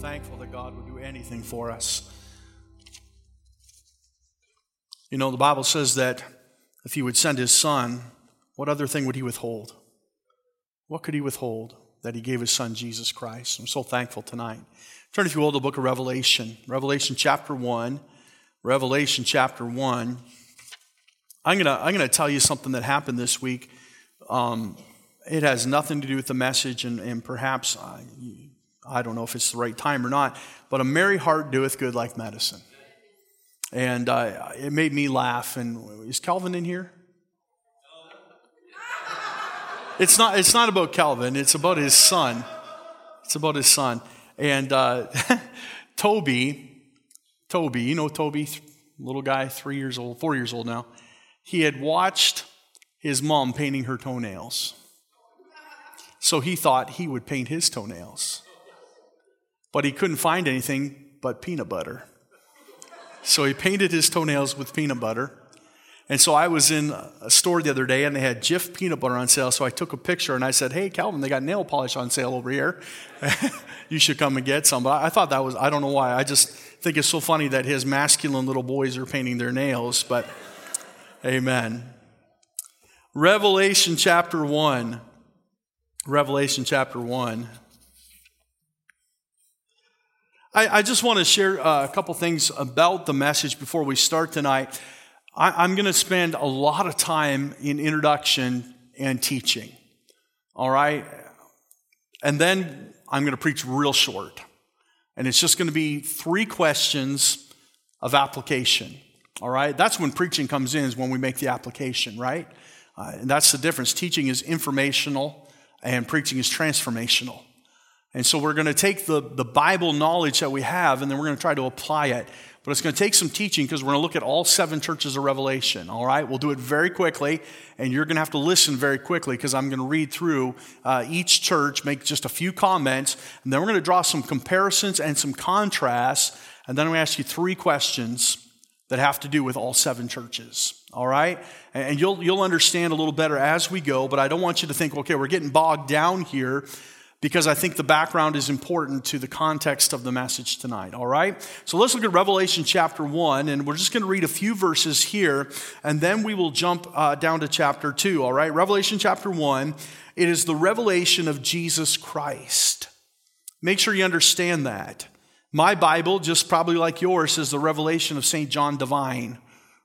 thankful that God would do anything for us. You know, the Bible says that if He would send His Son, what other thing would He withhold? What could He withhold that He gave His Son, Jesus Christ? I'm so thankful tonight. Turn, if you will, to the book of Revelation, Revelation chapter 1. Revelation chapter 1. I'm going to I'm to tell you something that happened this week. Um, it has nothing to do with the message, and, and perhaps I, I don't know if it's the right time or not, but a merry heart doeth good like medicine. And uh, it made me laugh. And is Calvin in here? It's not, it's not about Calvin, it's about his son. It's about his son. And uh, Toby, Toby, you know Toby, little guy, three years old, four years old now, he had watched his mom painting her toenails. So he thought he would paint his toenails. But he couldn't find anything but peanut butter. So he painted his toenails with peanut butter. And so I was in a store the other day and they had Jif peanut butter on sale. So I took a picture and I said, Hey, Calvin, they got nail polish on sale over here. you should come and get some. But I thought that was, I don't know why. I just think it's so funny that his masculine little boys are painting their nails. But amen. Revelation chapter 1. Revelation chapter 1. I, I just want to share uh, a couple things about the message before we start tonight. I, I'm going to spend a lot of time in introduction and teaching. All right? And then I'm going to preach real short. And it's just going to be three questions of application. All right? That's when preaching comes in, is when we make the application, right? Uh, and that's the difference. Teaching is informational and preaching is transformational. And so we're going to take the, the Bible knowledge that we have and then we're going to try to apply it. But it's going to take some teaching because we're going to look at all seven churches of Revelation. All right? We'll do it very quickly, and you're going to have to listen very quickly because I'm going to read through uh, each church, make just a few comments, and then we're going to draw some comparisons and some contrasts. And then I'm going to ask you three questions that have to do with all seven churches. All right? And you'll, you'll understand a little better as we go, but I don't want you to think, okay, we're getting bogged down here because I think the background is important to the context of the message tonight, all right? So let's look at Revelation chapter 1, and we're just going to read a few verses here, and then we will jump uh, down to chapter 2, all right? Revelation chapter 1, it is the revelation of Jesus Christ. Make sure you understand that. My Bible, just probably like yours, is the revelation of St. John Divine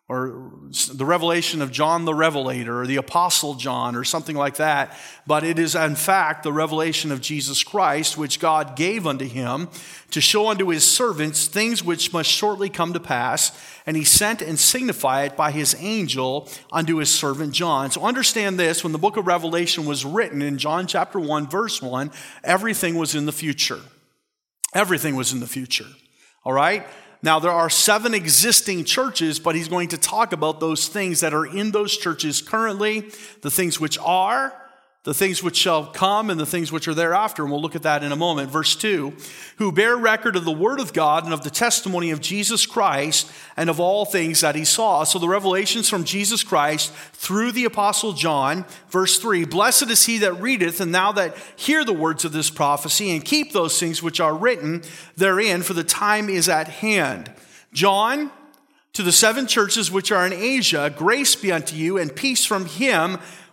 or the revelation of John the Revelator or the Apostle John or something like that. But it is, in fact, the revelation of Jesus Christ, which God gave unto him to show unto his servants things which must shortly come to pass. And he sent and signified it by his angel unto his servant John. So understand this when the book of Revelation was written in John chapter 1, verse 1, everything was in the future. Everything was in the future. All right? Now, there are seven existing churches, but he's going to talk about those things that are in those churches currently, the things which are, the things which shall come, and the things which are thereafter. And we'll look at that in a moment. Verse 2 Who bear record of the word of God and of the testimony of Jesus Christ and of all things that he saw. So the revelations from Jesus Christ through the apostle John. Verse 3 Blessed is he that readeth, and thou that hear the words of this prophecy, and keep those things which are written therein, for the time is at hand. John, to the seven churches which are in Asia, grace be unto you, and peace from him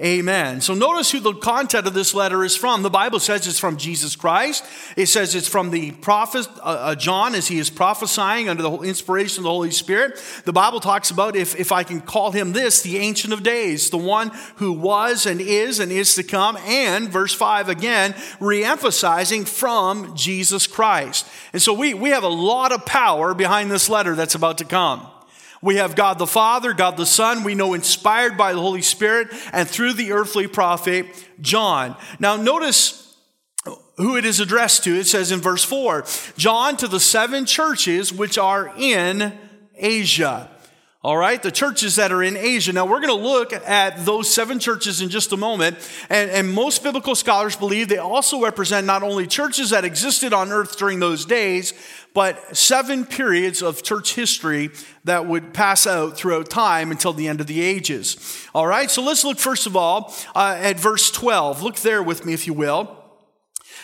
Amen. So notice who the content of this letter is from. The Bible says it's from Jesus Christ. It says it's from the prophet uh, uh, John as he is prophesying under the inspiration of the Holy Spirit. The Bible talks about, if, if I can call him this, the Ancient of Days, the one who was and is and is to come. And verse 5 again, reemphasizing from Jesus Christ. And so we, we have a lot of power behind this letter that's about to come. We have God the Father, God the Son, we know inspired by the Holy Spirit, and through the earthly prophet John. Now, notice who it is addressed to. It says in verse 4 John to the seven churches which are in Asia. All right, the churches that are in Asia. Now, we're going to look at those seven churches in just a moment. And, and, most biblical scholars believe they also represent not only churches that existed on earth during those days, but seven periods of church history that would pass out throughout time until the end of the ages. All right, so let's look first of all uh, at verse 12. Look there with me, if you will.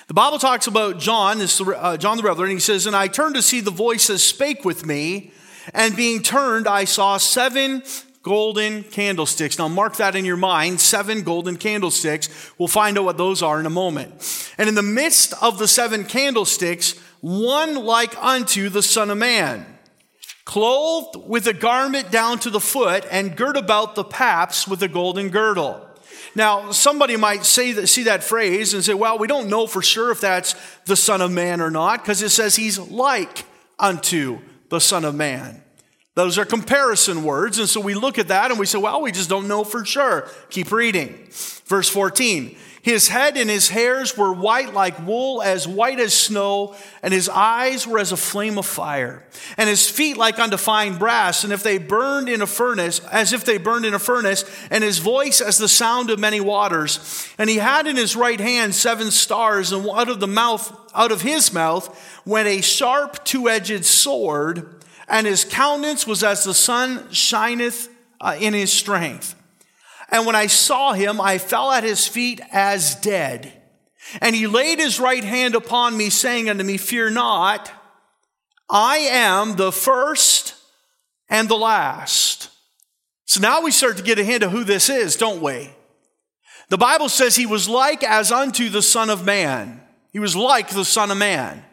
The Bible talks about John, this, uh, John the Revelator, and he says, And I turned to see the voice that spake with me. And being turned, I saw seven golden candlesticks. Now, mark that in your mind seven golden candlesticks. We'll find out what those are in a moment. And in the midst of the seven candlesticks, one like unto the Son of Man, clothed with a garment down to the foot, and girt about the paps with a golden girdle. Now, somebody might say that, see that phrase and say, well, we don't know for sure if that's the Son of Man or not, because it says he's like unto the Son of Man. Those are comparison words. And so we look at that and we say, well, we just don't know for sure. Keep reading. Verse 14. His head and his hairs were white like wool, as white as snow, and his eyes were as a flame of fire, and his feet like unto fine brass, and if they burned in a furnace, as if they burned in a furnace, and his voice as the sound of many waters. And he had in his right hand seven stars, and out of the mouth, out of his mouth, went a sharp two-edged sword, and his countenance was as the sun shineth uh, in his strength. And when I saw him, I fell at his feet as dead. And he laid his right hand upon me, saying unto me, Fear not, I am the first and the last. So now we start to get a hint of who this is, don't we? The Bible says he was like as unto the Son of Man. He was like the Son of Man.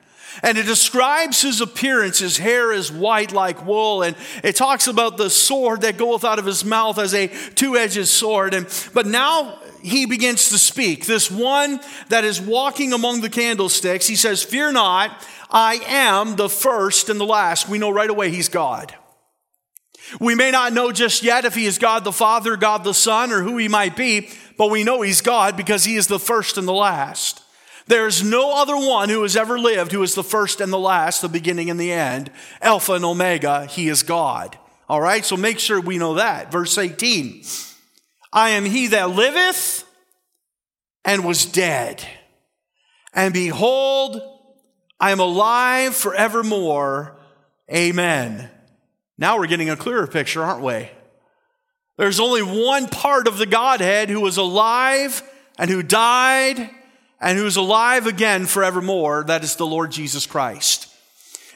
And it describes his appearance. His hair is white like wool. And it talks about the sword that goeth out of his mouth as a two edged sword. And, but now he begins to speak. This one that is walking among the candlesticks, he says, Fear not, I am the first and the last. We know right away he's God. We may not know just yet if he is God the Father, God the Son, or who he might be, but we know he's God because he is the first and the last. There's no other one who has ever lived who is the first and the last, the beginning and the end, Alpha and Omega. He is God. All right, so make sure we know that. Verse 18 I am he that liveth and was dead. And behold, I am alive forevermore. Amen. Now we're getting a clearer picture, aren't we? There's only one part of the Godhead who was alive and who died and who's alive again forevermore. That is the Lord Jesus Christ.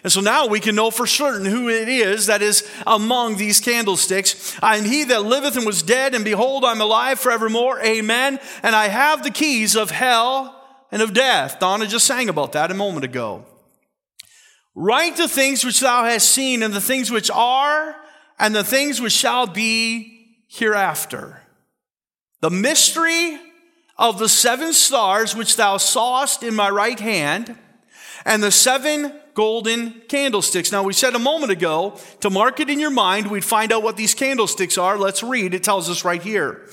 And so now we can know for certain who it is that is among these candlesticks. I am he that liveth and was dead, and behold, I'm alive forevermore. Amen. And I have the keys of hell and of death. Donna just sang about that a moment ago. Write the things which thou hast seen, and the things which are, and the things which shall be hereafter. The mystery of the seven stars which thou sawest in my right hand, and the seven golden candlesticks. Now, we said a moment ago to mark it in your mind, we'd find out what these candlesticks are. Let's read. It tells us right here.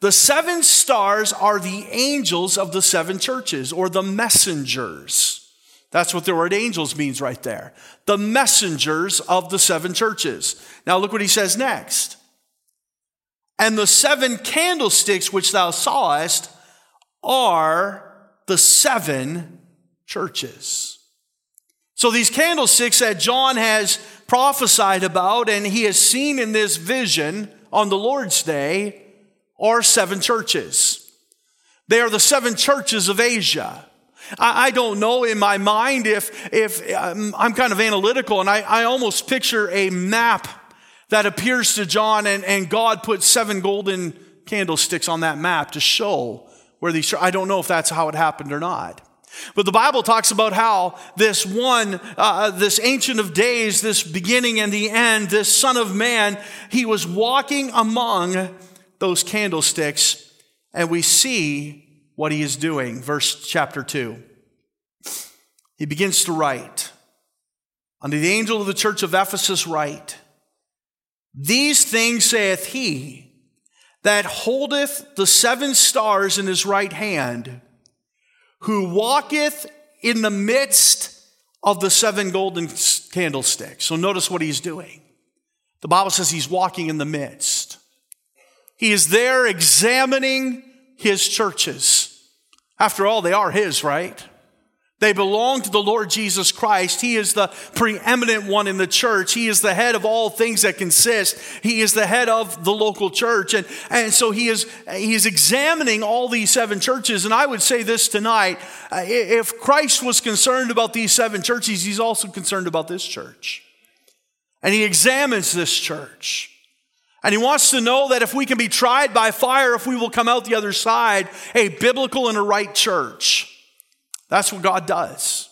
The seven stars are the angels of the seven churches, or the messengers. That's what the word angels means right there. The messengers of the seven churches. Now, look what he says next. And the seven candlesticks which thou sawest are the seven churches. So these candlesticks that John has prophesied about and he has seen in this vision on the Lord's day are seven churches. They are the seven churches of Asia. I, don't know in my mind if, if um, I'm kind of analytical and I, I almost picture a map that appears to John and, and God put seven golden candlesticks on that map to show where these, I don't know if that's how it happened or not. But the Bible talks about how this one, uh, this ancient of days, this beginning and the end, this son of man, he was walking among those candlesticks and we see what he is doing. Verse chapter two. He begins to write. Unto the angel of the church of Ephesus write, These things saith he that holdeth the seven stars in his right hand, who walketh in the midst of the seven golden candlesticks. So notice what he's doing. The Bible says he's walking in the midst. He is there examining his churches. After all, they are his, right? They belong to the Lord Jesus Christ. He is the preeminent one in the church. He is the head of all things that consist. He is the head of the local church. And, and so he is, he is examining all these seven churches. And I would say this tonight uh, if Christ was concerned about these seven churches, he's also concerned about this church. And he examines this church. And he wants to know that if we can be tried by fire, if we will come out the other side, a biblical and a right church. That's what God does.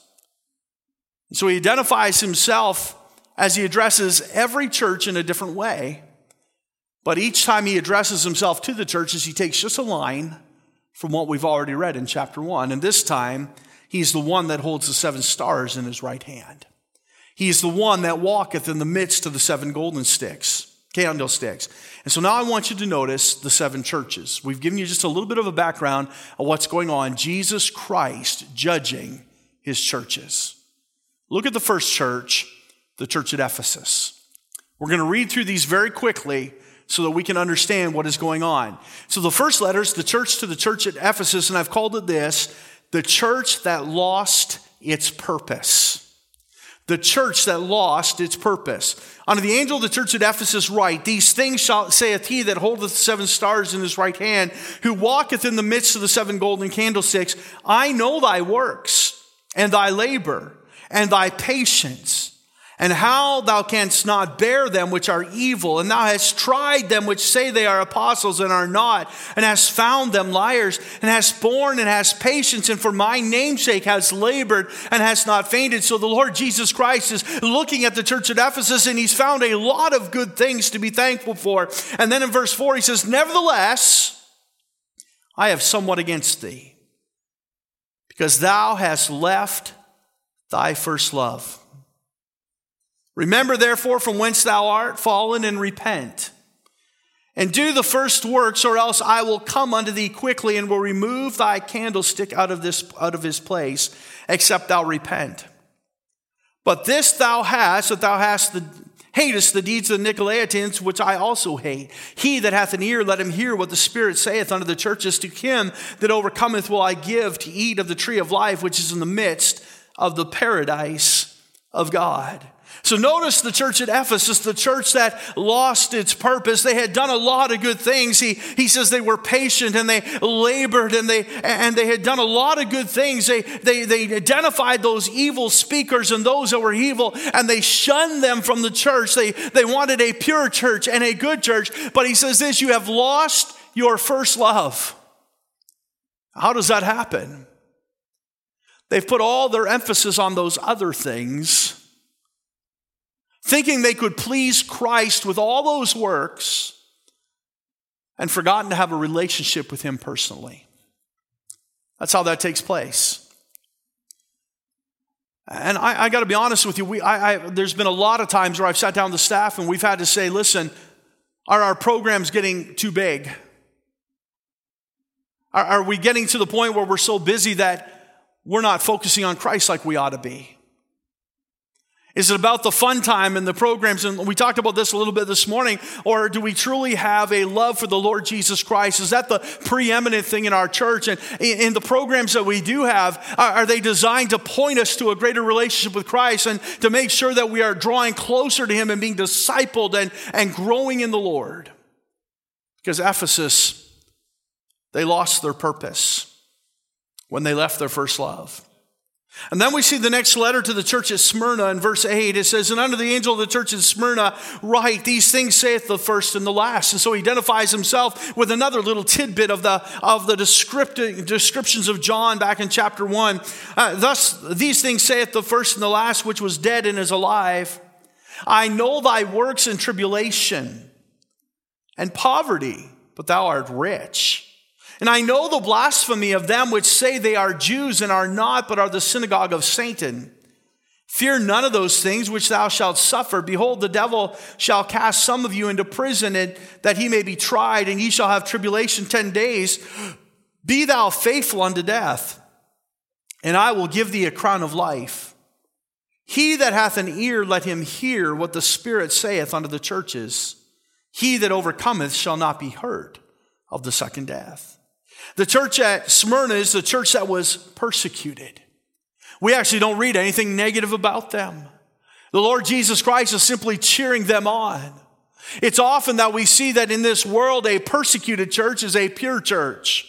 So he identifies himself as he addresses every church in a different way. But each time he addresses himself to the churches, he takes just a line from what we've already read in chapter one. And this time, he's the one that holds the seven stars in his right hand. He's the one that walketh in the midst of the seven golden sticks candlesticks. And so now I want you to notice the seven churches. We've given you just a little bit of a background of what's going on. Jesus Christ judging his churches. Look at the first church, the church at Ephesus. We're going to read through these very quickly so that we can understand what is going on. So the first letter is the church to the church at Ephesus, and I've called it this the church that lost its purpose the church that lost its purpose. Unto the angel of the church at Ephesus write, These things shall, saith he that holdeth the seven stars in his right hand, who walketh in the midst of the seven golden candlesticks. I know thy works, and thy labor, and thy patience and how thou canst not bear them which are evil, and thou hast tried them which say they are apostles and are not, and hast found them liars, and hast borne and hast patience, and for my namesake has labored and has not fainted. So the Lord Jesus Christ is looking at the church at Ephesus, and he's found a lot of good things to be thankful for. And then in verse 4, he says, Nevertheless, I have somewhat against thee, because thou hast left thy first love. Remember, therefore, from whence thou art fallen, and repent. And do the first works, or else I will come unto thee quickly and will remove thy candlestick out of, this, out of his place, except thou repent. But this thou hast, that thou hast the, hatest the deeds of the Nicolaitans, which I also hate. He that hath an ear, let him hear what the Spirit saith unto the churches. To him that overcometh will I give to eat of the tree of life, which is in the midst of the paradise of God. So notice the church at Ephesus, the church that lost its purpose. They had done a lot of good things. He, he says they were patient and they labored and they, and they had done a lot of good things. They, they, they identified those evil speakers and those that were evil and they shunned them from the church. They, they wanted a pure church and a good church. But he says this, you have lost your first love. How does that happen? They've put all their emphasis on those other things thinking they could please Christ with all those works and forgotten to have a relationship with Him personally. That's how that takes place. And I, I got to be honest with you, we, I, I, there's been a lot of times where I've sat down with the staff and we've had to say, listen, are our programs getting too big? Are, are we getting to the point where we're so busy that we're not focusing on Christ like we ought to be? Is it about the fun time and the programs? And we talked about this a little bit this morning. Or do we truly have a love for the Lord Jesus Christ? Is that the preeminent thing in our church? And in the programs that we do have, are they designed to point us to a greater relationship with Christ and to make sure that we are drawing closer to Him and being discipled and, and growing in the Lord? Because Ephesus, they lost their purpose when they left their first love. And then we see the next letter to the church at Smyrna in verse 8. It says, And unto the angel of the church at Smyrna write, These things saith the first and the last. And so he identifies himself with another little tidbit of the, of the descriptions of John back in chapter 1. Uh, Thus, these things saith the first and the last, which was dead and is alive. I know thy works and tribulation and poverty, but thou art rich. And I know the blasphemy of them which say they are Jews and are not, but are the synagogue of Satan. Fear none of those things which thou shalt suffer. Behold, the devil shall cast some of you into prison, and that he may be tried, and ye shall have tribulation ten days. Be thou faithful unto death, and I will give thee a crown of life. He that hath an ear, let him hear what the Spirit saith unto the churches. He that overcometh shall not be hurt of the second death. The church at Smyrna is the church that was persecuted. We actually don't read anything negative about them. The Lord Jesus Christ is simply cheering them on. It's often that we see that in this world, a persecuted church is a pure church.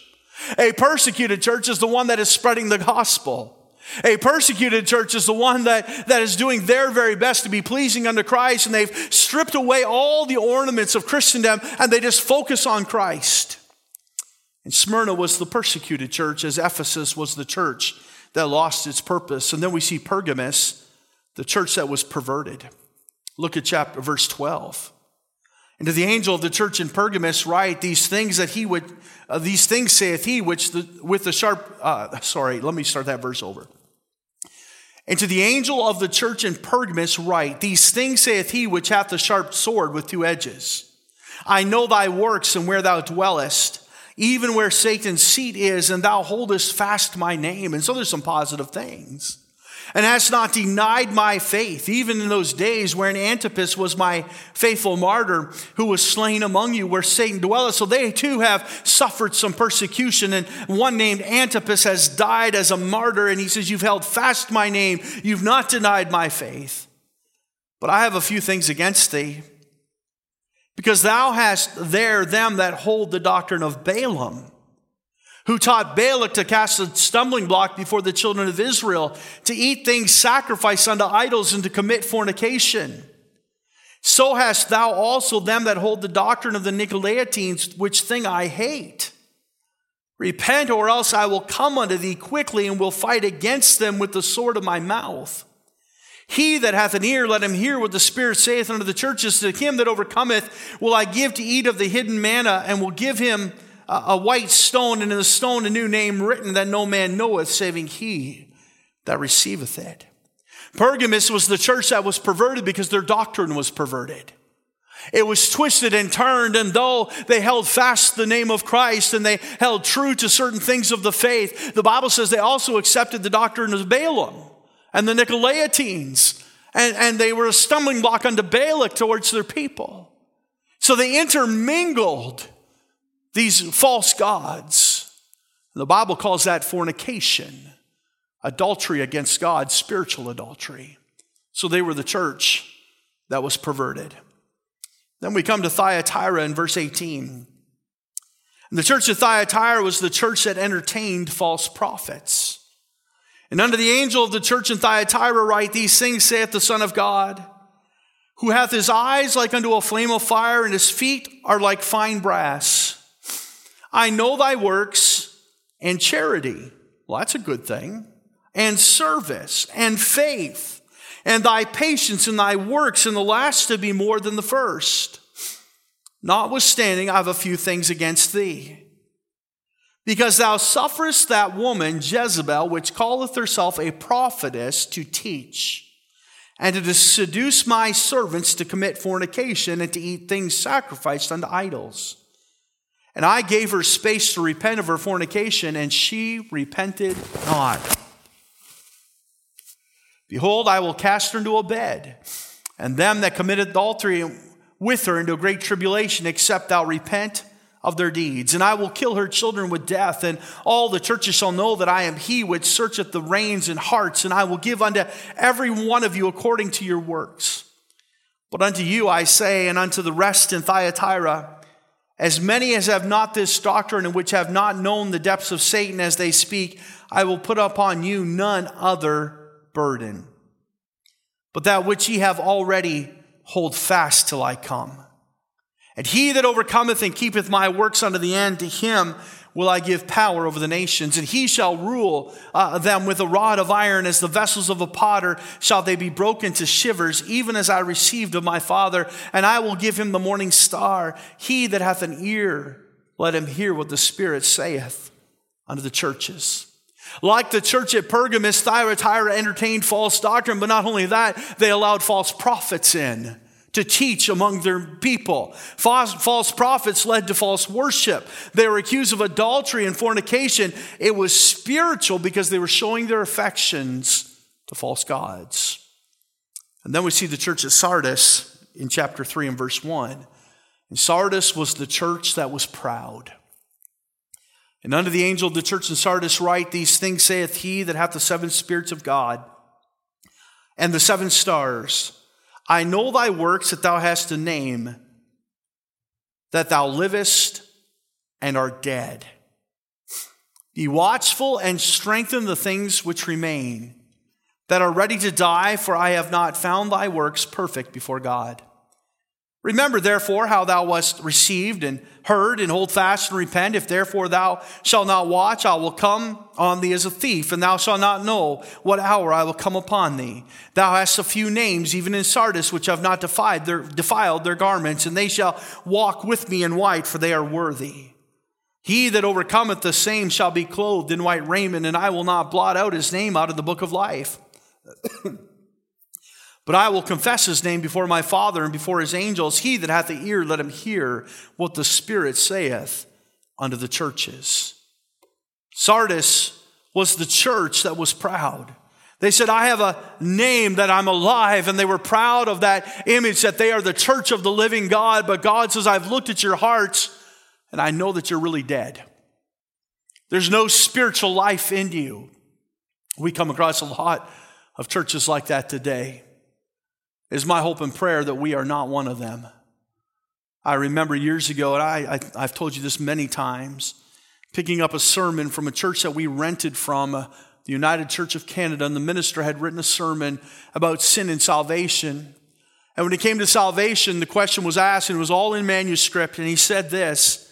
A persecuted church is the one that is spreading the gospel. A persecuted church is the one that, that is doing their very best to be pleasing unto Christ, and they've stripped away all the ornaments of Christendom and they just focus on Christ. And Smyrna was the persecuted church, as Ephesus was the church that lost its purpose. And then we see Pergamus, the church that was perverted. Look at chapter verse 12. And to the angel of the church in Pergamus write these things that he would, uh, these things saith he, which the, with the sharp, uh, sorry, let me start that verse over. And to the angel of the church in Pergamus write, These things saith he which hath the sharp sword with two edges. I know thy works and where thou dwellest, even where Satan's seat is, and thou holdest fast my name. And so there's some positive things and hast not denied my faith, even in those days wherein Antipas was my faithful martyr, who was slain among you, where Satan dwelleth. So they too have suffered some persecution. And one named Antipas has died as a martyr. And he says, You've held fast my name, you've not denied my faith. But I have a few things against thee, because thou hast there them that hold the doctrine of Balaam who taught Balak to cast a stumbling block before the children of Israel, to eat things sacrificed unto idols, and to commit fornication. So hast thou also them that hold the doctrine of the Nicolaitans, which thing I hate. Repent, or else I will come unto thee quickly and will fight against them with the sword of my mouth. He that hath an ear, let him hear what the Spirit saith unto the churches. To him that overcometh will I give to eat of the hidden manna, and will give him a white stone, and in the stone a new name written that no man knoweth, saving he that receiveth it. Pergamus was the church that was perverted because their doctrine was perverted. It was twisted and turned, and though they held fast the name of Christ and they held true to certain things of the faith, the Bible says they also accepted the doctrine of Balaam and the Nicolaitans, and, and they were a stumbling block unto Balak towards their people. So they intermingled these false gods. The Bible calls that fornication, adultery against God, spiritual adultery. So they were the church that was perverted. Then we come to Thyatira in verse 18. And the church of Thyatira was the church that entertained false prophets. And unto the angel of the church in Thyatira write, These things saith the Son of God, who hath his eyes like unto a flame of fire, and his feet are like fine brass. I know thy works and charity. Well, that's a good thing. And service and faith and thy patience and thy works, and the last to be more than the first. Notwithstanding, I have a few things against thee. Because thou sufferest that woman, Jezebel, which calleth herself a prophetess, to teach, and to seduce my servants to commit fornication and to eat things sacrificed unto idols. And I gave her space to repent of her fornication, and she repented not. Behold, I will cast her into a bed, and them that committed adultery with her into a great tribulation, except thou repent of their deeds. And I will kill her children with death, and all the churches shall know that I am he which searcheth the reins and hearts, and I will give unto every one of you according to your works. But unto you I say, and unto the rest in Thyatira, as many as have not this doctrine and which have not known the depths of Satan as they speak, I will put upon you none other burden. But that which ye have already, hold fast till I come. And he that overcometh and keepeth my works unto the end, to him will I give power over the nations, and he shall rule uh, them with a rod of iron, as the vessels of a potter shall they be broken to shivers, even as I received of my Father. And I will give him the morning star. He that hath an ear, let him hear what the Spirit saith unto the churches. Like the church at Pergamus, Thyatira entertained false doctrine, but not only that, they allowed false prophets in to teach among their people. False, false, prophets led to false worship. They were accused of adultery and fornication. It was spiritual because they were showing their affections to false gods. And then we see the church at Sardis in chapter 3 and verse 1. And Sardis was the church that was proud. And unto the angel of the church in Sardis write, These things saith he that hath the seven spirits of God and the seven stars. I know thy works that thou hast a name, that thou livest and art dead. Be watchful and strengthen the things which remain, that are ready to die, for I have not found thy works perfect before God. Remember, therefore, how thou wast received and heard, and hold fast and repent. If therefore thou shalt not watch, I will come on thee as a thief, and thou shalt not know what hour I will come upon thee. Thou hast a few names, even in Sardis, which have not defied their, defiled their garments, and they shall walk with me in white, for they are worthy. He that overcometh the same shall be clothed in white raiment, and I will not blot out his name out of the book of life. But I will confess his name before my Father and before his angels. He that hath the ear, let him hear what the Spirit saith unto the churches. Sardis was the church that was proud. They said, I have a name that I'm alive, and they were proud of that image that they are the church of the living God. But God says, I've looked at your hearts, and I know that you're really dead. There's no spiritual life in you. We come across a lot of churches like that today. It is my hope and prayer that we are not one of them. I remember years ago, and I, I, have told you this many times, picking up a sermon from a church that we rented from, uh, the United Church of Canada, and the minister had written a sermon about sin and salvation. And when it came to salvation, the question was asked, and it was all in manuscript, and he said this.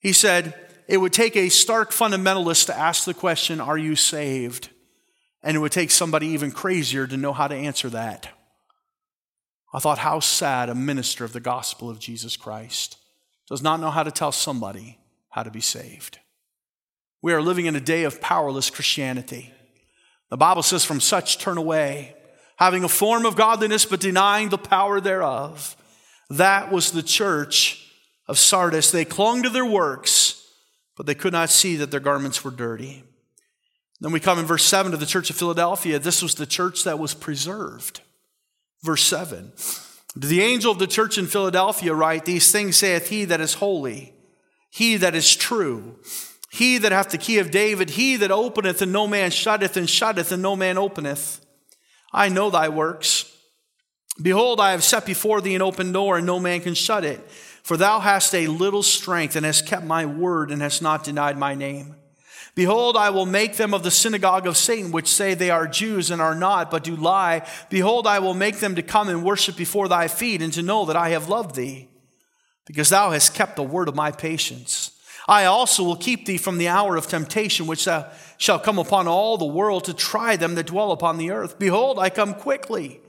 He said, It would take a stark fundamentalist to ask the question, Are you saved? And it would take somebody even crazier to know how to answer that. I thought, how sad a minister of the gospel of Jesus Christ does not know how to tell somebody how to be saved. We are living in a day of powerless Christianity. The Bible says, from such turn away, having a form of godliness but denying the power thereof. That was the church of Sardis. They clung to their works, but they could not see that their garments were dirty. Then we come in verse 7 to the church of Philadelphia. This was the church that was preserved. Verse 7. To the angel of the church in Philadelphia write, These things saith he that is holy, he that is true, he that hath the key of David, he that openeth and no man shutteth, and shutteth and no man openeth. I know thy works. Behold, I have set before thee an open door, and no man can shut it. For thou hast a little strength, and hast kept my word, and hast not denied my name. Behold, I will make them of the synagogue of Satan, which say they are Jews and are not, but do lie. Behold, I will make them to come and worship before thy feet, and to know that I have loved thee, because thou hast kept the word of my patience. I also will keep thee from the hour of temptation, which shall come upon all the world to try them that dwell upon the earth. Behold, I come quickly.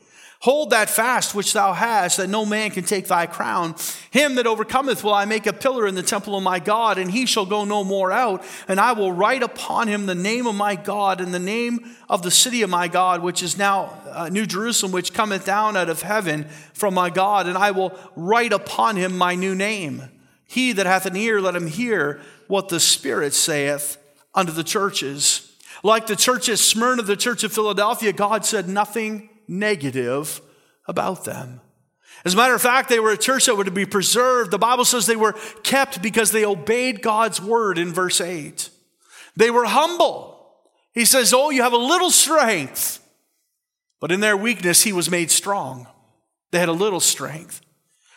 Hold that fast which thou hast, that no man can take thy crown. Him that overcometh will I make a pillar in the temple of my God, and he shall go no more out. And I will write upon him the name of my God, and the name of the city of my God, which is now uh, New Jerusalem, which cometh down out of heaven from my God. And I will write upon him my new name. He that hath an ear, let him hear what the Spirit saith unto the churches. Like the church at Smyrna, the church of Philadelphia, God said nothing negative about them. As a matter of fact, they were a church that would be preserved. The Bible says they were kept because they obeyed God's word in verse 8. They were humble. He says, Oh, you have a little strength. But in their weakness, he was made strong. They had a little strength.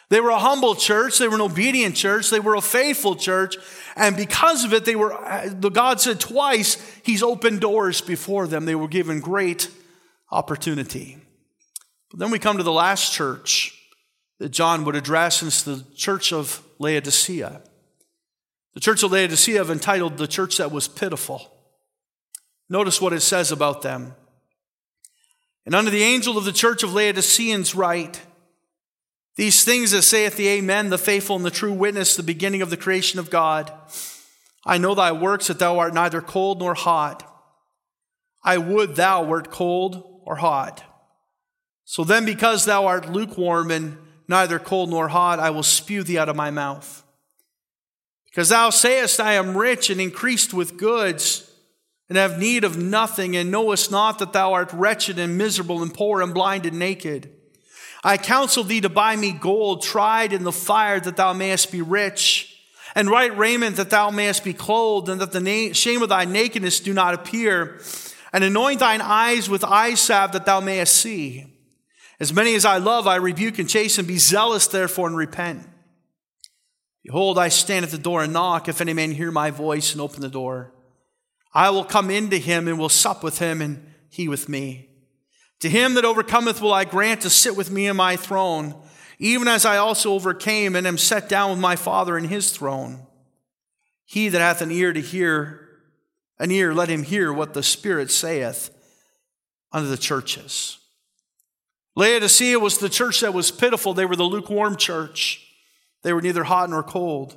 They were a humble church. They were an obedient church. They were a faithful church. And because of it, they were, the God said twice, He's opened doors before them. They were given great opportunity. But then we come to the last church that John would address, and it's the church of Laodicea. The church of Laodicea have entitled the church that was pitiful. Notice what it says about them. And unto the angel of the church of Laodiceans write, These things that saith the Amen, the faithful and the true witness, the beginning of the creation of God. I know thy works, that thou art neither cold nor hot. I would thou wert cold or hot. So then, because thou art lukewarm and neither cold nor hot, I will spew thee out of my mouth. Because thou sayest, I am rich and increased with goods, and have need of nothing, and knowest not that thou art wretched and miserable and poor and blind and naked. I counsel thee to buy me gold tried in the fire that thou mayest be rich, and white raiment that thou mayest be clothed, and that the shame of thy nakedness do not appear, and anoint thine eyes with eye salve that thou mayest see. As many as I love, I rebuke and chasten. Be zealous, therefore, and repent. Behold, I stand at the door and knock. If any man hear my voice and open the door, I will come into him and will sup with him, and he with me. To him that overcometh will I grant to sit with me in my throne, even as I also overcame and am set down with my Father in his throne. He that hath an ear to hear, an ear, let him hear what the Spirit saith unto the churches. Laodicea was the church that was pitiful. They were the lukewarm church. They were neither hot nor cold.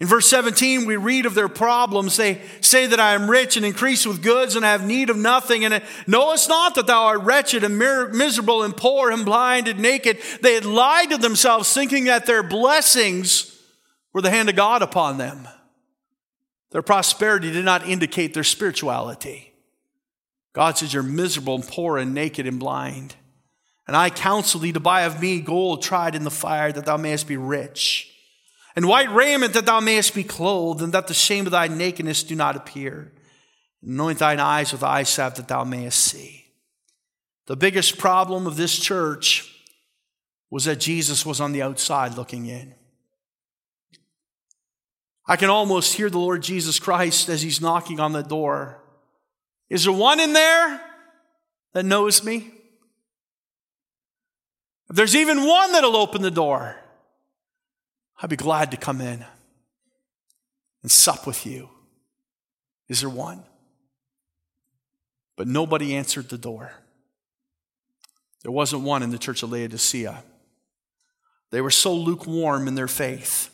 In verse 17, we read of their problems. They say that I am rich and increase with goods and I have need of nothing. And knowest not that thou art wretched and miserable and poor and blind and naked. They had lied to themselves, thinking that their blessings were the hand of God upon them. Their prosperity did not indicate their spirituality. God says, You're miserable and poor and naked and blind. And I counsel thee to buy of me gold tried in the fire, that thou mayest be rich, and white raiment, that thou mayest be clothed, and that the shame of thy nakedness do not appear. Anoint thine eyes with eye salve, that thou mayest see. The biggest problem of this church was that Jesus was on the outside looking in. I can almost hear the Lord Jesus Christ as he's knocking on the door. Is there one in there that knows me? If there's even one that'll open the door, I'd be glad to come in and sup with you. Is there one? But nobody answered the door. There wasn't one in the church of Laodicea. They were so lukewarm in their faith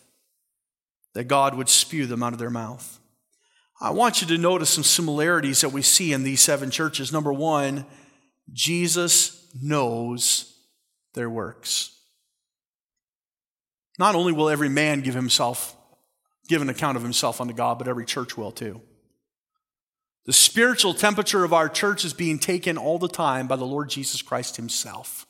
that God would spew them out of their mouth. I want you to notice some similarities that we see in these seven churches. Number one, Jesus knows their works. Not only will every man give himself, give an account of himself unto God, but every church will too. The spiritual temperature of our church is being taken all the time by the Lord Jesus Christ himself.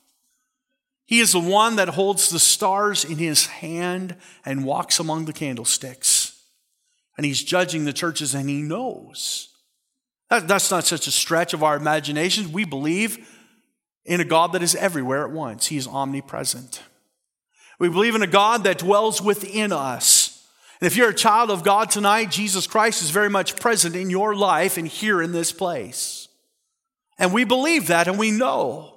He is the one that holds the stars in his hand and walks among the candlesticks. And he's judging the churches and he knows. That, that's not such a stretch of our imagination. We believe in a God that is everywhere at once. He is omnipresent. We believe in a God that dwells within us. And if you're a child of God tonight, Jesus Christ is very much present in your life and here in this place. And we believe that and we know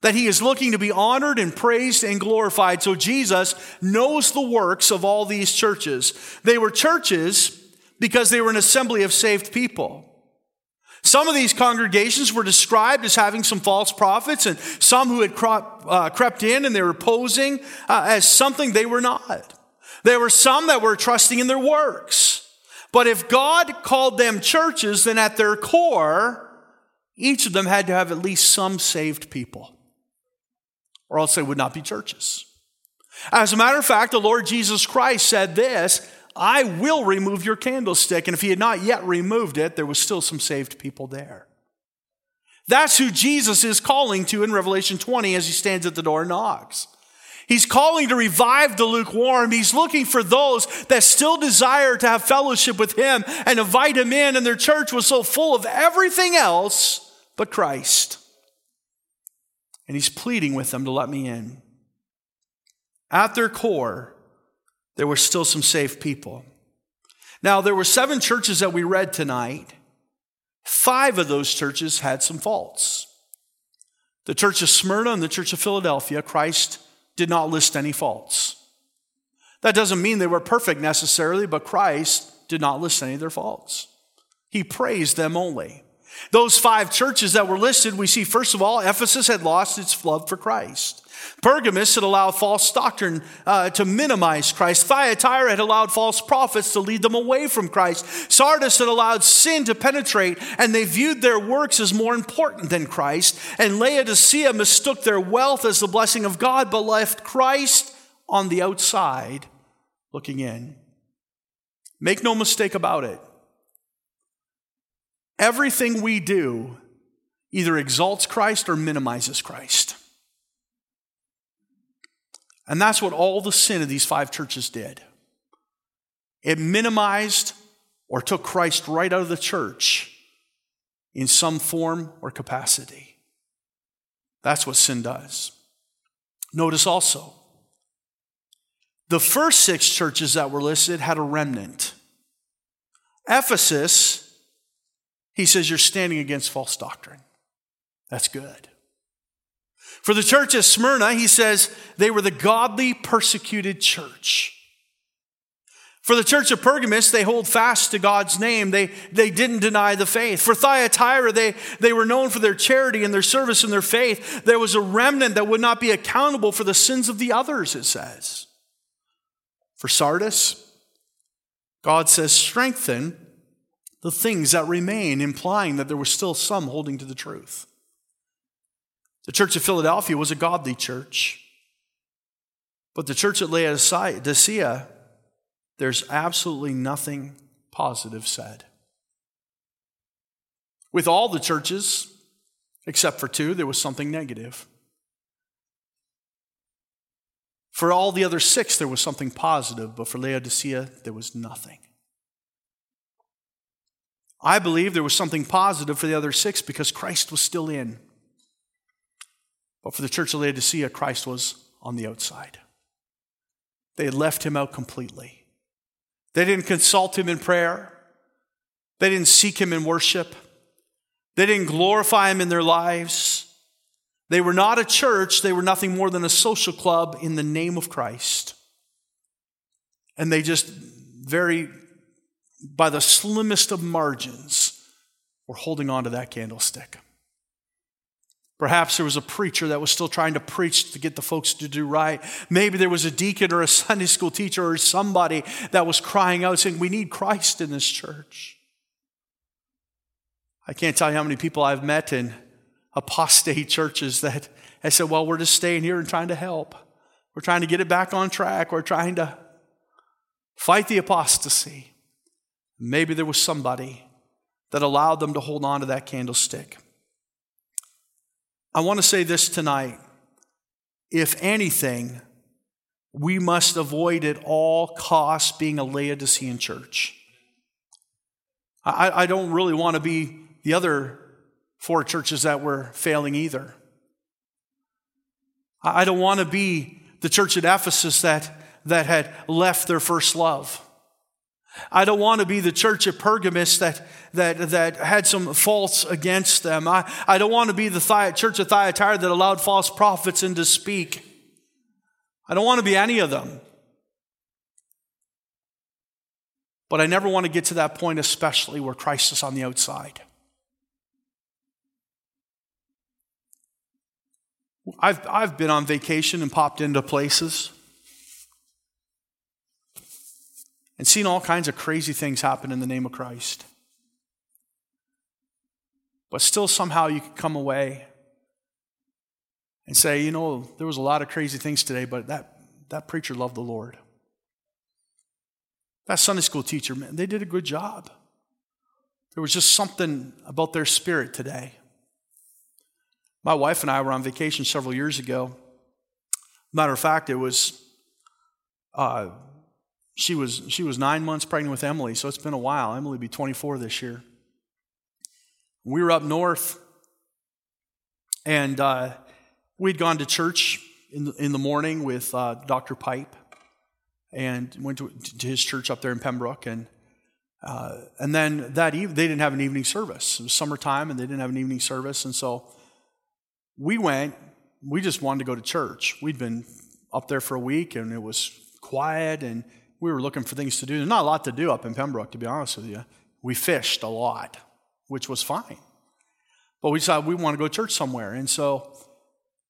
that he is looking to be honored and praised and glorified. So Jesus knows the works of all these churches. They were churches because they were an assembly of saved people. Some of these congregations were described as having some false prophets and some who had uh, crept in and they were posing uh, as something they were not. There were some that were trusting in their works. But if God called them churches, then at their core, each of them had to have at least some saved people, or else they would not be churches. As a matter of fact, the Lord Jesus Christ said this I will remove your candlestick. And if he had not yet removed it, there was still some saved people there. That's who Jesus is calling to in Revelation 20 as he stands at the door and knocks. He's calling to revive the lukewarm. He's looking for those that still desire to have fellowship with him and invite him in. And their church was so full of everything else but Christ. And he's pleading with them to let me in. At their core, there were still some safe people. Now, there were seven churches that we read tonight. Five of those churches had some faults. The church of Smyrna and the church of Philadelphia, Christ did not list any faults. That doesn't mean they were perfect necessarily, but Christ did not list any of their faults. He praised them only. Those five churches that were listed, we see first of all, Ephesus had lost its love for Christ. Pergamus had allowed false doctrine uh, to minimize Christ. Thyatira had allowed false prophets to lead them away from Christ. Sardis had allowed sin to penetrate, and they viewed their works as more important than Christ. And Laodicea mistook their wealth as the blessing of God, but left Christ on the outside looking in. Make no mistake about it. everything we do either exalts Christ or minimizes Christ. And that's what all the sin of these five churches did. It minimized or took Christ right out of the church in some form or capacity. That's what sin does. Notice also, the first six churches that were listed had a remnant. Ephesus, he says, you're standing against false doctrine. That's good. For the church of Smyrna, he says they were the godly persecuted church. For the church of Pergamus, they hold fast to God's name. They, they didn't deny the faith. For Thyatira, they, they were known for their charity and their service and their faith. There was a remnant that would not be accountable for the sins of the others, it says. For Sardis, God says, strengthen the things that remain, implying that there was still some holding to the truth. The church of Philadelphia was a godly church. But the church at Laodicea, there's absolutely nothing positive said. With all the churches, except for two, there was something negative. For all the other six, there was something positive, but for Laodicea, there was nothing. I believe there was something positive for the other six because Christ was still in. But for the church of Laodicea, Christ was on the outside. They had left him out completely. They didn't consult him in prayer. They didn't seek him in worship. They didn't glorify him in their lives. They were not a church, they were nothing more than a social club in the name of Christ. And they just very, by the slimmest of margins, were holding on to that candlestick. Perhaps there was a preacher that was still trying to preach to get the folks to do right. Maybe there was a deacon or a Sunday school teacher or somebody that was crying out saying, We need Christ in this church. I can't tell you how many people I've met in apostate churches that have said, Well, we're just staying here and trying to help. We're trying to get it back on track. We're trying to fight the apostasy. Maybe there was somebody that allowed them to hold on to that candlestick. I want to say this tonight. If anything, we must avoid at all costs being a Laodicean church. I, I don't really want to be the other four churches that were failing either. I, don't want to be the church at Ephesus that, that had left their first love. I don't want to be the church of Pergamus that, that, that had some faults against them. I, I don't want to be the church of Thyatira that allowed false prophets in to speak. I don't want to be any of them. But I never want to get to that point, especially where Christ is on the outside. I've, I've been on vacation and popped into places and seen all kinds of crazy things happen in the name of Christ. But still, somehow, you could come away and say, you know, there was a lot of crazy things today, but that, that preacher loved the Lord. That Sunday school teacher, man, they did a good job. There was just something about their spirit today. My wife and I were on vacation several years ago. Matter of fact, it was uh, she was she was nine months pregnant with Emily, so it's been a while. Emily will be 24 this year. We were up north, and uh, we'd gone to church in the, in the morning with uh, Dr. Pipe, and went to, to, his church up there in Pembroke, and uh, and then that evening they didn't have an evening service. It was summertime, and they didn't have an evening service, and so we went. We just wanted to go to church. We'd been up there for a week, and it was quiet and we were looking for things to do. There's not a lot to do up in Pembroke, to be honest with you. We fished a lot, which was fine. But we decided we want to go to church somewhere. And so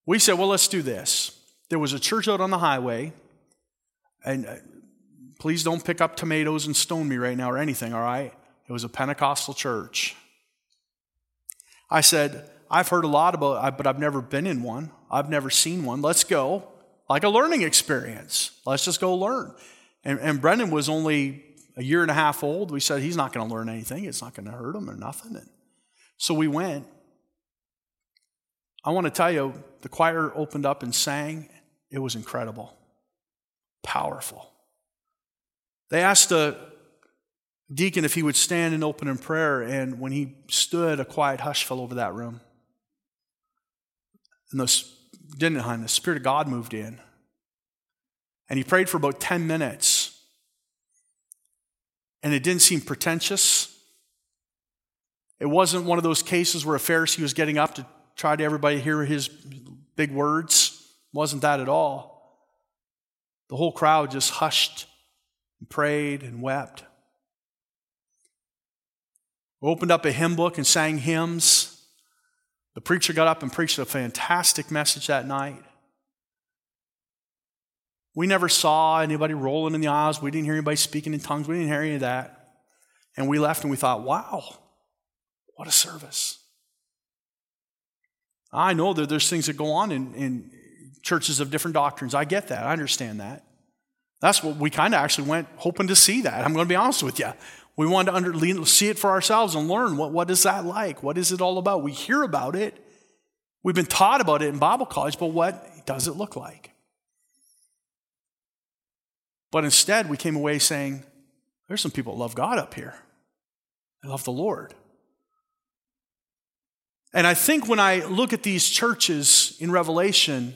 we said, well, let's do this. There was a church out on the highway, and uh, please don't pick up tomatoes and stone me right now or anything, all right? It was a Pentecostal church. I said, I've heard a lot about it, but I've never been in one. I've never seen one. Let's go. Like a learning experience. Let's just go learn. And, and Brendan was only a year and a half old. We said he's not going to learn anything. It's not going to hurt him or nothing. And So we went. I want to tell you, the choir opened up and sang. It was incredible, powerful. They asked the deacon if he would stand and open in prayer, and when he stood, a quiet hush fell over that room. And the, didn't it, the Spirit of God moved in. And he prayed for about 10 minutes. And it didn't seem pretentious. It wasn't one of those cases where a Pharisee was getting up to try to everybody hear his big words. It wasn't that at all. The whole crowd just hushed and prayed and wept. We opened up a hymn book and sang hymns. The preacher got up and preached a fantastic message that night. We never saw anybody rolling in the aisles. We didn't hear anybody speaking in tongues. We didn't hear any of that. And we left and we thought, wow, what a service. I know that there's things that go on in, in churches of different doctrines. I get that. I understand that. That's what we kind of actually went hoping to see that. I'm going to be honest with you. We wanted to under, see it for ourselves and learn what, what is that like? What is it all about? We hear about it. We've been taught about it in Bible college, but what does it look like? But instead, we came away saying, there's some people that love God up here. They love the Lord. And I think when I look at these churches in Revelation,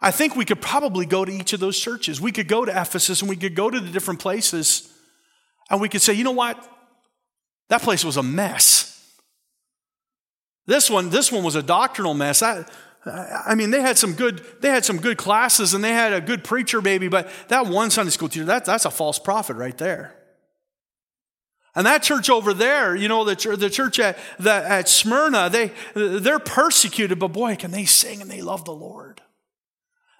I think we could probably go to each of those churches. We could go to Ephesus and we could go to the different places and we could say, you know what? That place was a mess. This one, this one was a doctrinal mess. I, I mean, they had some good, they had some good classes and they had a good preacher maybe, but that one Sunday school teacher, that, that's a false prophet right there. And that church over there, you know, the, the church at, the, at Smyrna, they, they're persecuted, but boy, can they sing and they love the Lord.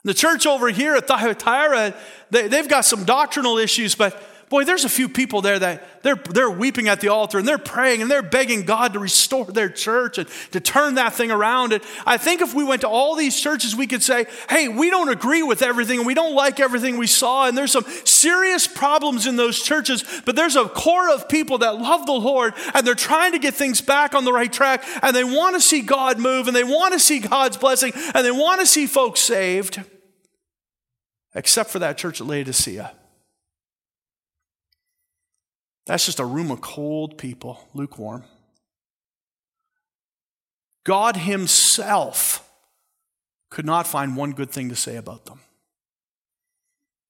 The church over here at Thyatira, they, they've got some doctrinal issues, but boy, there's a few people there that they're, they're weeping at the altar and they're praying and they're begging God to restore their church and to turn that thing around. And I think if we went to all these churches, we could say, hey, we don't agree with everything and we don't like everything we saw. And there's some serious problems in those churches, but there's a core of people that love the Lord and they're trying to get things back on the right track and they want to see God move and they want to see God's blessing and they want to see folks saved, except for that church at Laodicea. That's just a room of cold people, lukewarm. God Himself could not find one good thing to say about them.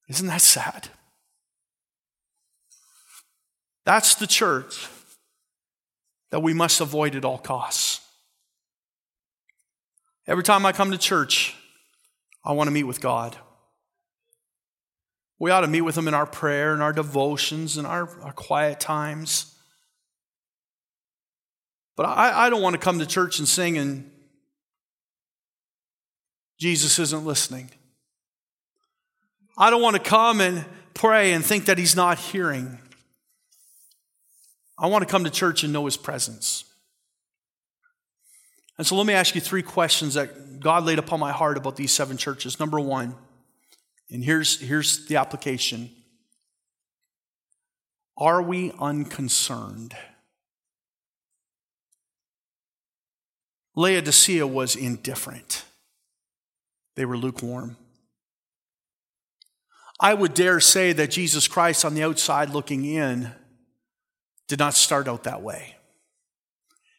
Isn't that sad? That's the church that we must avoid at all costs. Every time I come to church, I want to meet with God. We ought to meet with Him in our prayer and our devotions and our, our quiet times. But I, I don't want to come to church and sing and Jesus isn't listening. I don't want to come and pray and think that He's not hearing. I want to come to church and know His presence. And so let me ask you three questions that God laid upon my heart about these seven churches. Number one, and here's, here's the application Are we unconcerned? Laodicea was indifferent, they were lukewarm. I would dare say that Jesus Christ on the outside looking in did not start out that way.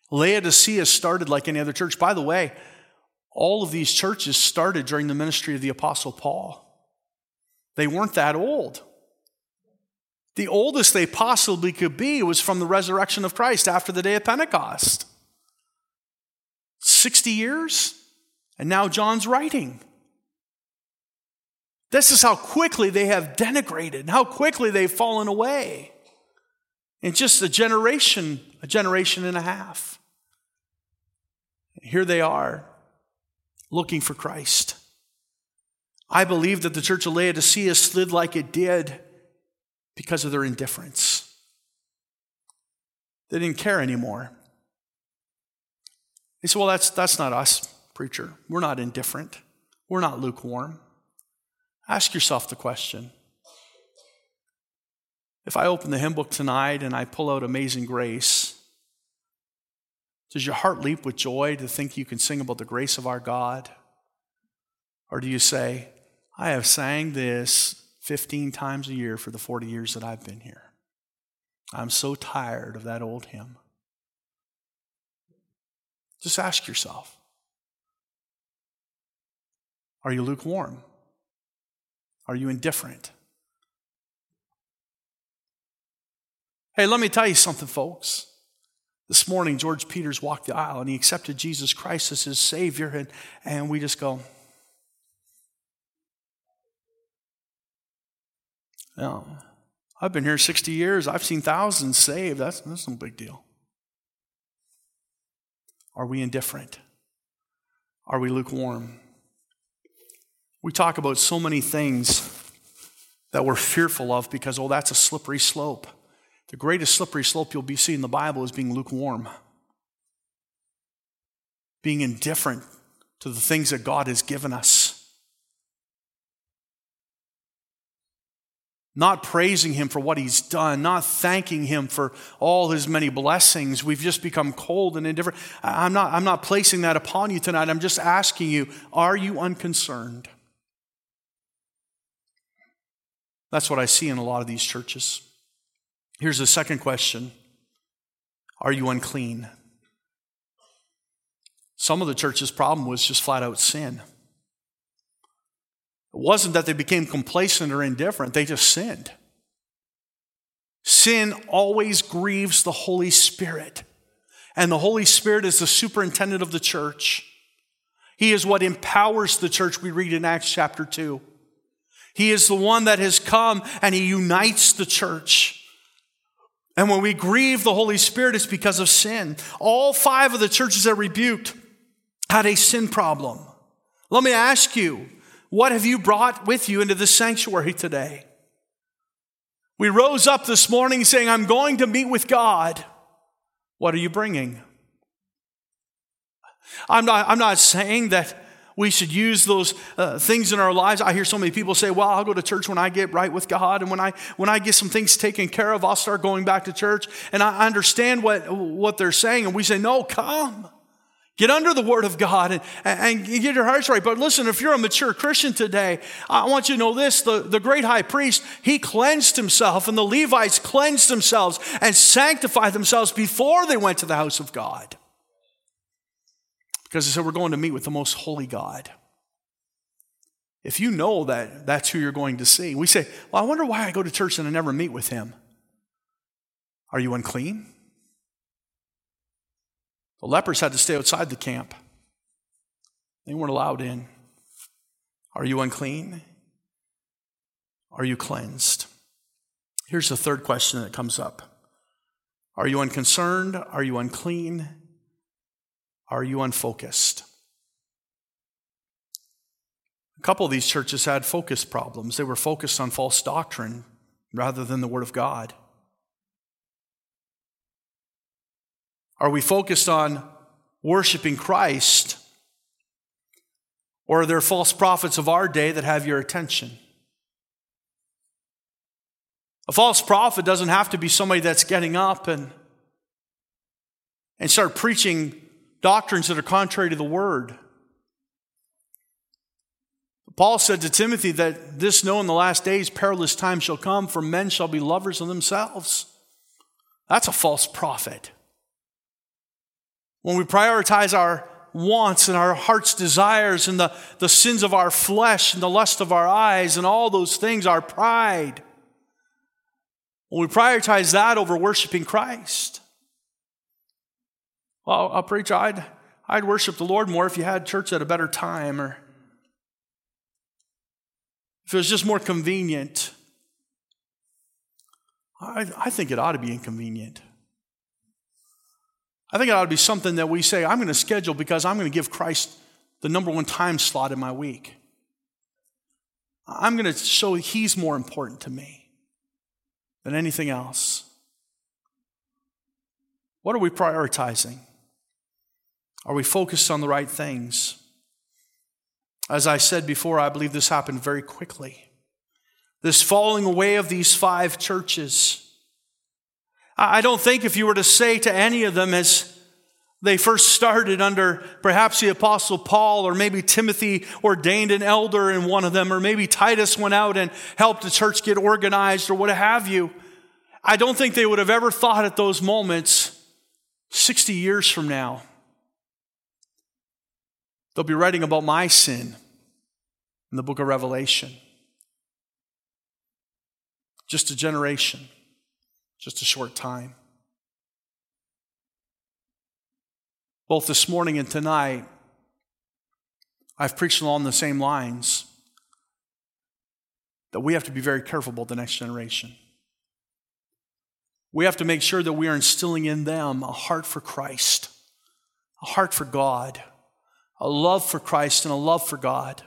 Laodicea started like any other church. By the way, all of these churches started during the ministry of the Apostle Paul. They weren't that old. The oldest they possibly could be was from the resurrection of Christ after the day of Pentecost. 60 years, and now John's writing. This is how quickly they have denigrated, how quickly they've fallen away in just a generation, a generation and a half. Here they are looking for Christ. I believe that the church of Laodicea slid like it did because of their indifference. They didn't care anymore. They said, Well, that's, that's not us, preacher. We're not indifferent, we're not lukewarm. Ask yourself the question if I open the hymn book tonight and I pull out Amazing Grace, Does your heart leap with joy to think you can sing about the grace of our God? Or do you say, I have sang this 15 times a year for the 40 years that I've been here? I'm so tired of that old hymn. Just ask yourself Are you lukewarm? Are you indifferent? Hey, let me tell you something, folks. This morning, George Peters walked the aisle and he accepted Jesus Christ as his Savior, and, and we just go, Yeah, I've been here 60 years. I've seen thousands saved. That's, that's no big deal. Are we indifferent? Are we lukewarm? We talk about so many things that we're fearful of because, oh, that's a slippery slope. The greatest slippery slope you'll be seeing in the Bible is being lukewarm, being indifferent to the things that God has given us. Not praising him for what he's done, not thanking him for all his many blessings. We've just become cold and indifferent. I'm not, I'm not placing that upon you tonight. I'm just asking you are you unconcerned? That's what I see in a lot of these churches. Here's the second question Are you unclean? Some of the church's problem was just flat out sin. It wasn't that they became complacent or indifferent, they just sinned. Sin always grieves the Holy Spirit, and the Holy Spirit is the superintendent of the church. He is what empowers the church, we read in Acts chapter 2. He is the one that has come and he unites the church. And when we grieve the Holy Spirit, it's because of sin. All five of the churches that rebuked had a sin problem. Let me ask you, what have you brought with you into the sanctuary today? We rose up this morning saying, I'm going to meet with God. What are you bringing? I'm not, I'm not saying that we should use those uh, things in our lives. I hear so many people say, "Well, I'll go to church when I get right with God, and when I when I get some things taken care of, I'll start going back to church." And I understand what what they're saying, and we say, "No, come." Get under the Word of God and, and, get your hearts right. But listen, if you're a mature Christian today, I want you to know this the, the great high priest, he cleansed himself, and the Levites cleansed themselves and sanctified themselves before they went to the house of God. Because they said, We're going to meet with the most holy God. If you know that that's who you're going to see, we say, Well, I wonder why I go to church and I never meet with him. Are you unclean? The lepers had to stay outside the camp, they weren't allowed in. Are you unclean? Are you cleansed? Here's the third question that comes up Are you unconcerned? Are you unclean? Are you unfocused? A couple of these churches had focus problems. They were focused on false doctrine rather than the Word of God. Are we focused on worshiping Christ? Or are there false prophets of our day that have your attention? A false prophet doesn't have to be somebody that's getting up and, and start preaching doctrines that are contrary to the word. Paul said to Timothy that this know in the last days perilous times shall come, for men shall be lovers of themselves. That's a false prophet. When we prioritize our wants and our heart's desires and the, the sins of our flesh and the lust of our eyes and all those things, our pride, when we prioritize that over worshiping Christ, well, I'll preach, I'd, I'd worship the Lord more if you had church at a better time or if it was just more convenient. I, I think it ought to be inconvenient. I think it ought to be something that we say, I'm going to schedule because I'm going to give Christ the number one time slot in my week. I'm going to show He's more important to me than anything else. What are we prioritizing? Are we focused on the right things? As I said before, I believe this happened very quickly. This falling away of these five churches. I don't think if you were to say to any of them, as They first started under perhaps the Apostle Paul, or maybe Timothy ordained an elder in one of them, or maybe Titus went out and helped the church get organized, or what have you. I don't think they would have ever thought at those moments, 60 years from now, they'll be writing about my sin in the book of Revelation. Just a generation, just a short time. Both this morning and tonight, I've preached along the same lines that we have to be very careful about the next generation. We have to make sure that we are instilling in them a heart for Christ, a heart for God, a love for Christ, and a love for God.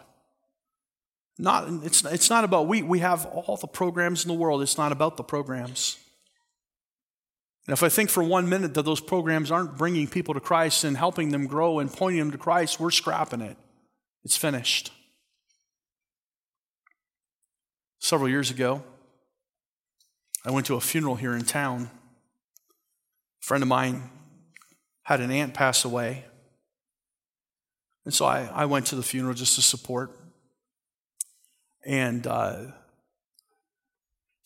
Not, it's, it's not about, we, we have all the programs in the world, it's not about the programs. And if I think for one minute that those programs aren't bringing people to Christ and helping them grow and pointing them to Christ, we're scrapping it. It's finished. Several years ago, I went to a funeral here in town. A friend of mine had an aunt pass away. And so I, I went to the funeral just to support. And uh,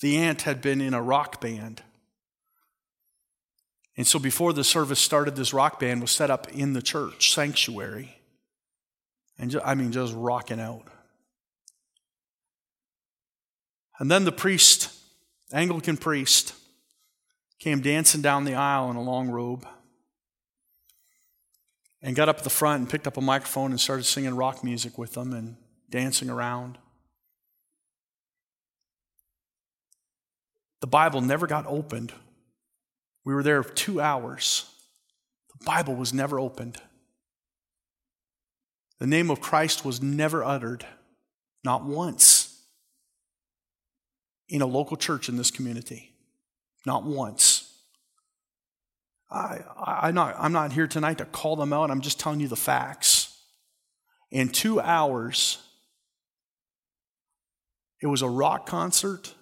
the aunt had been in a rock band and so before the service started, this rock band was set up in the church sanctuary. And just, I mean, just rocking out. And then the priest, Anglican priest, came dancing down the aisle in a long robe and got up at the front and picked up a microphone and started singing rock music with them and dancing around. The Bible never got opened we were there two hours. The Bible was never opened. The name of Christ was never uttered, not once, in a local church in this community. Not once. I, I, am not, I'm not here tonight to call them out. I'm just telling you the facts. In two hours, it was a rock concert,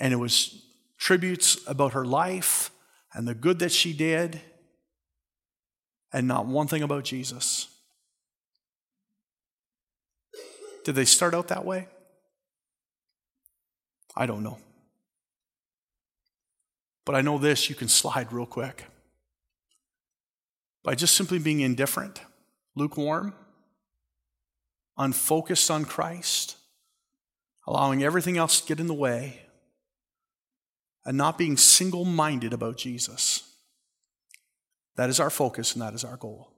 and it was tributes about her life and the good that she did, and not one thing about Jesus. Did they start out that way? I don't know. But I know this you can slide real quick. By just simply being indifferent, lukewarm, unfocused on Christ, allowing everything else to get in the way, and not being single minded about Jesus. That is our focus and that is our goal.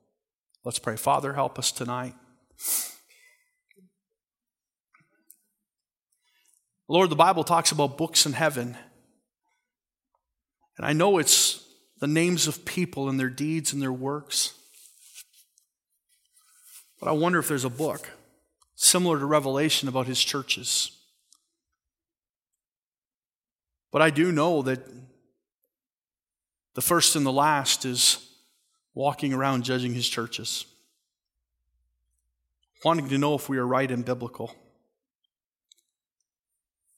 Let's pray. Father, help us tonight. Lord, the Bible talks about books in heaven. And I know it's the names of people and their deeds and their works. But I wonder if there's a book similar to Revelation about his churches. But I do know that the first and the last is walking around judging his churches, wanting to know if we are right and biblical.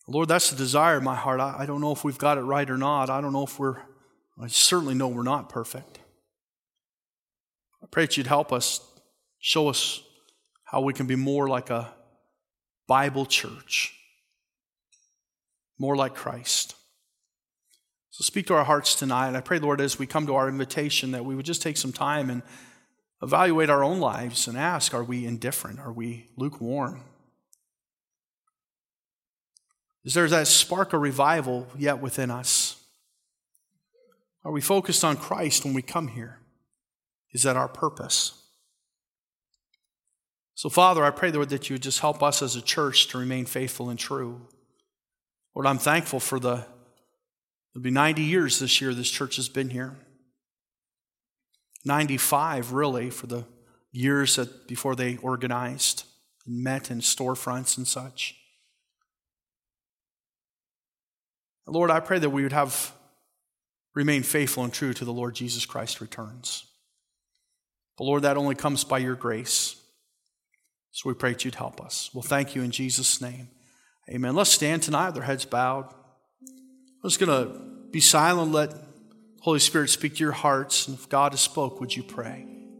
Lord, that's the desire of my heart. I, don't know if we've got it right or not. I don't know if we're, I certainly know we're not perfect. I pray that you'd help us, show us how we can be more like a Bible church, more like Christ. So speak to our hearts tonight. I pray, Lord, as we come to our invitation, that we would just take some time and evaluate our own lives and ask are we indifferent? Are we lukewarm? Is there that spark of revival yet within us? Are we focused on Christ when we come here? Is that our purpose? So, Father, I pray, Lord, that you would just help us as a church to remain faithful and true. Lord, I'm thankful for the It'll be 90 years this year this church has been here. 95, really, for the years that before they organized and met in storefronts and such. Lord, I pray that we would have remain faithful and true to the Lord Jesus Christ returns. But Lord, that only comes by your grace. So we pray that you'd help us. Well, thank you in Jesus' name. Amen. Let's stand tonight with our heads bowed. I'm just going to be silent, let Holy Spirit, speak to your hearts. And if God has spoke, would you pray?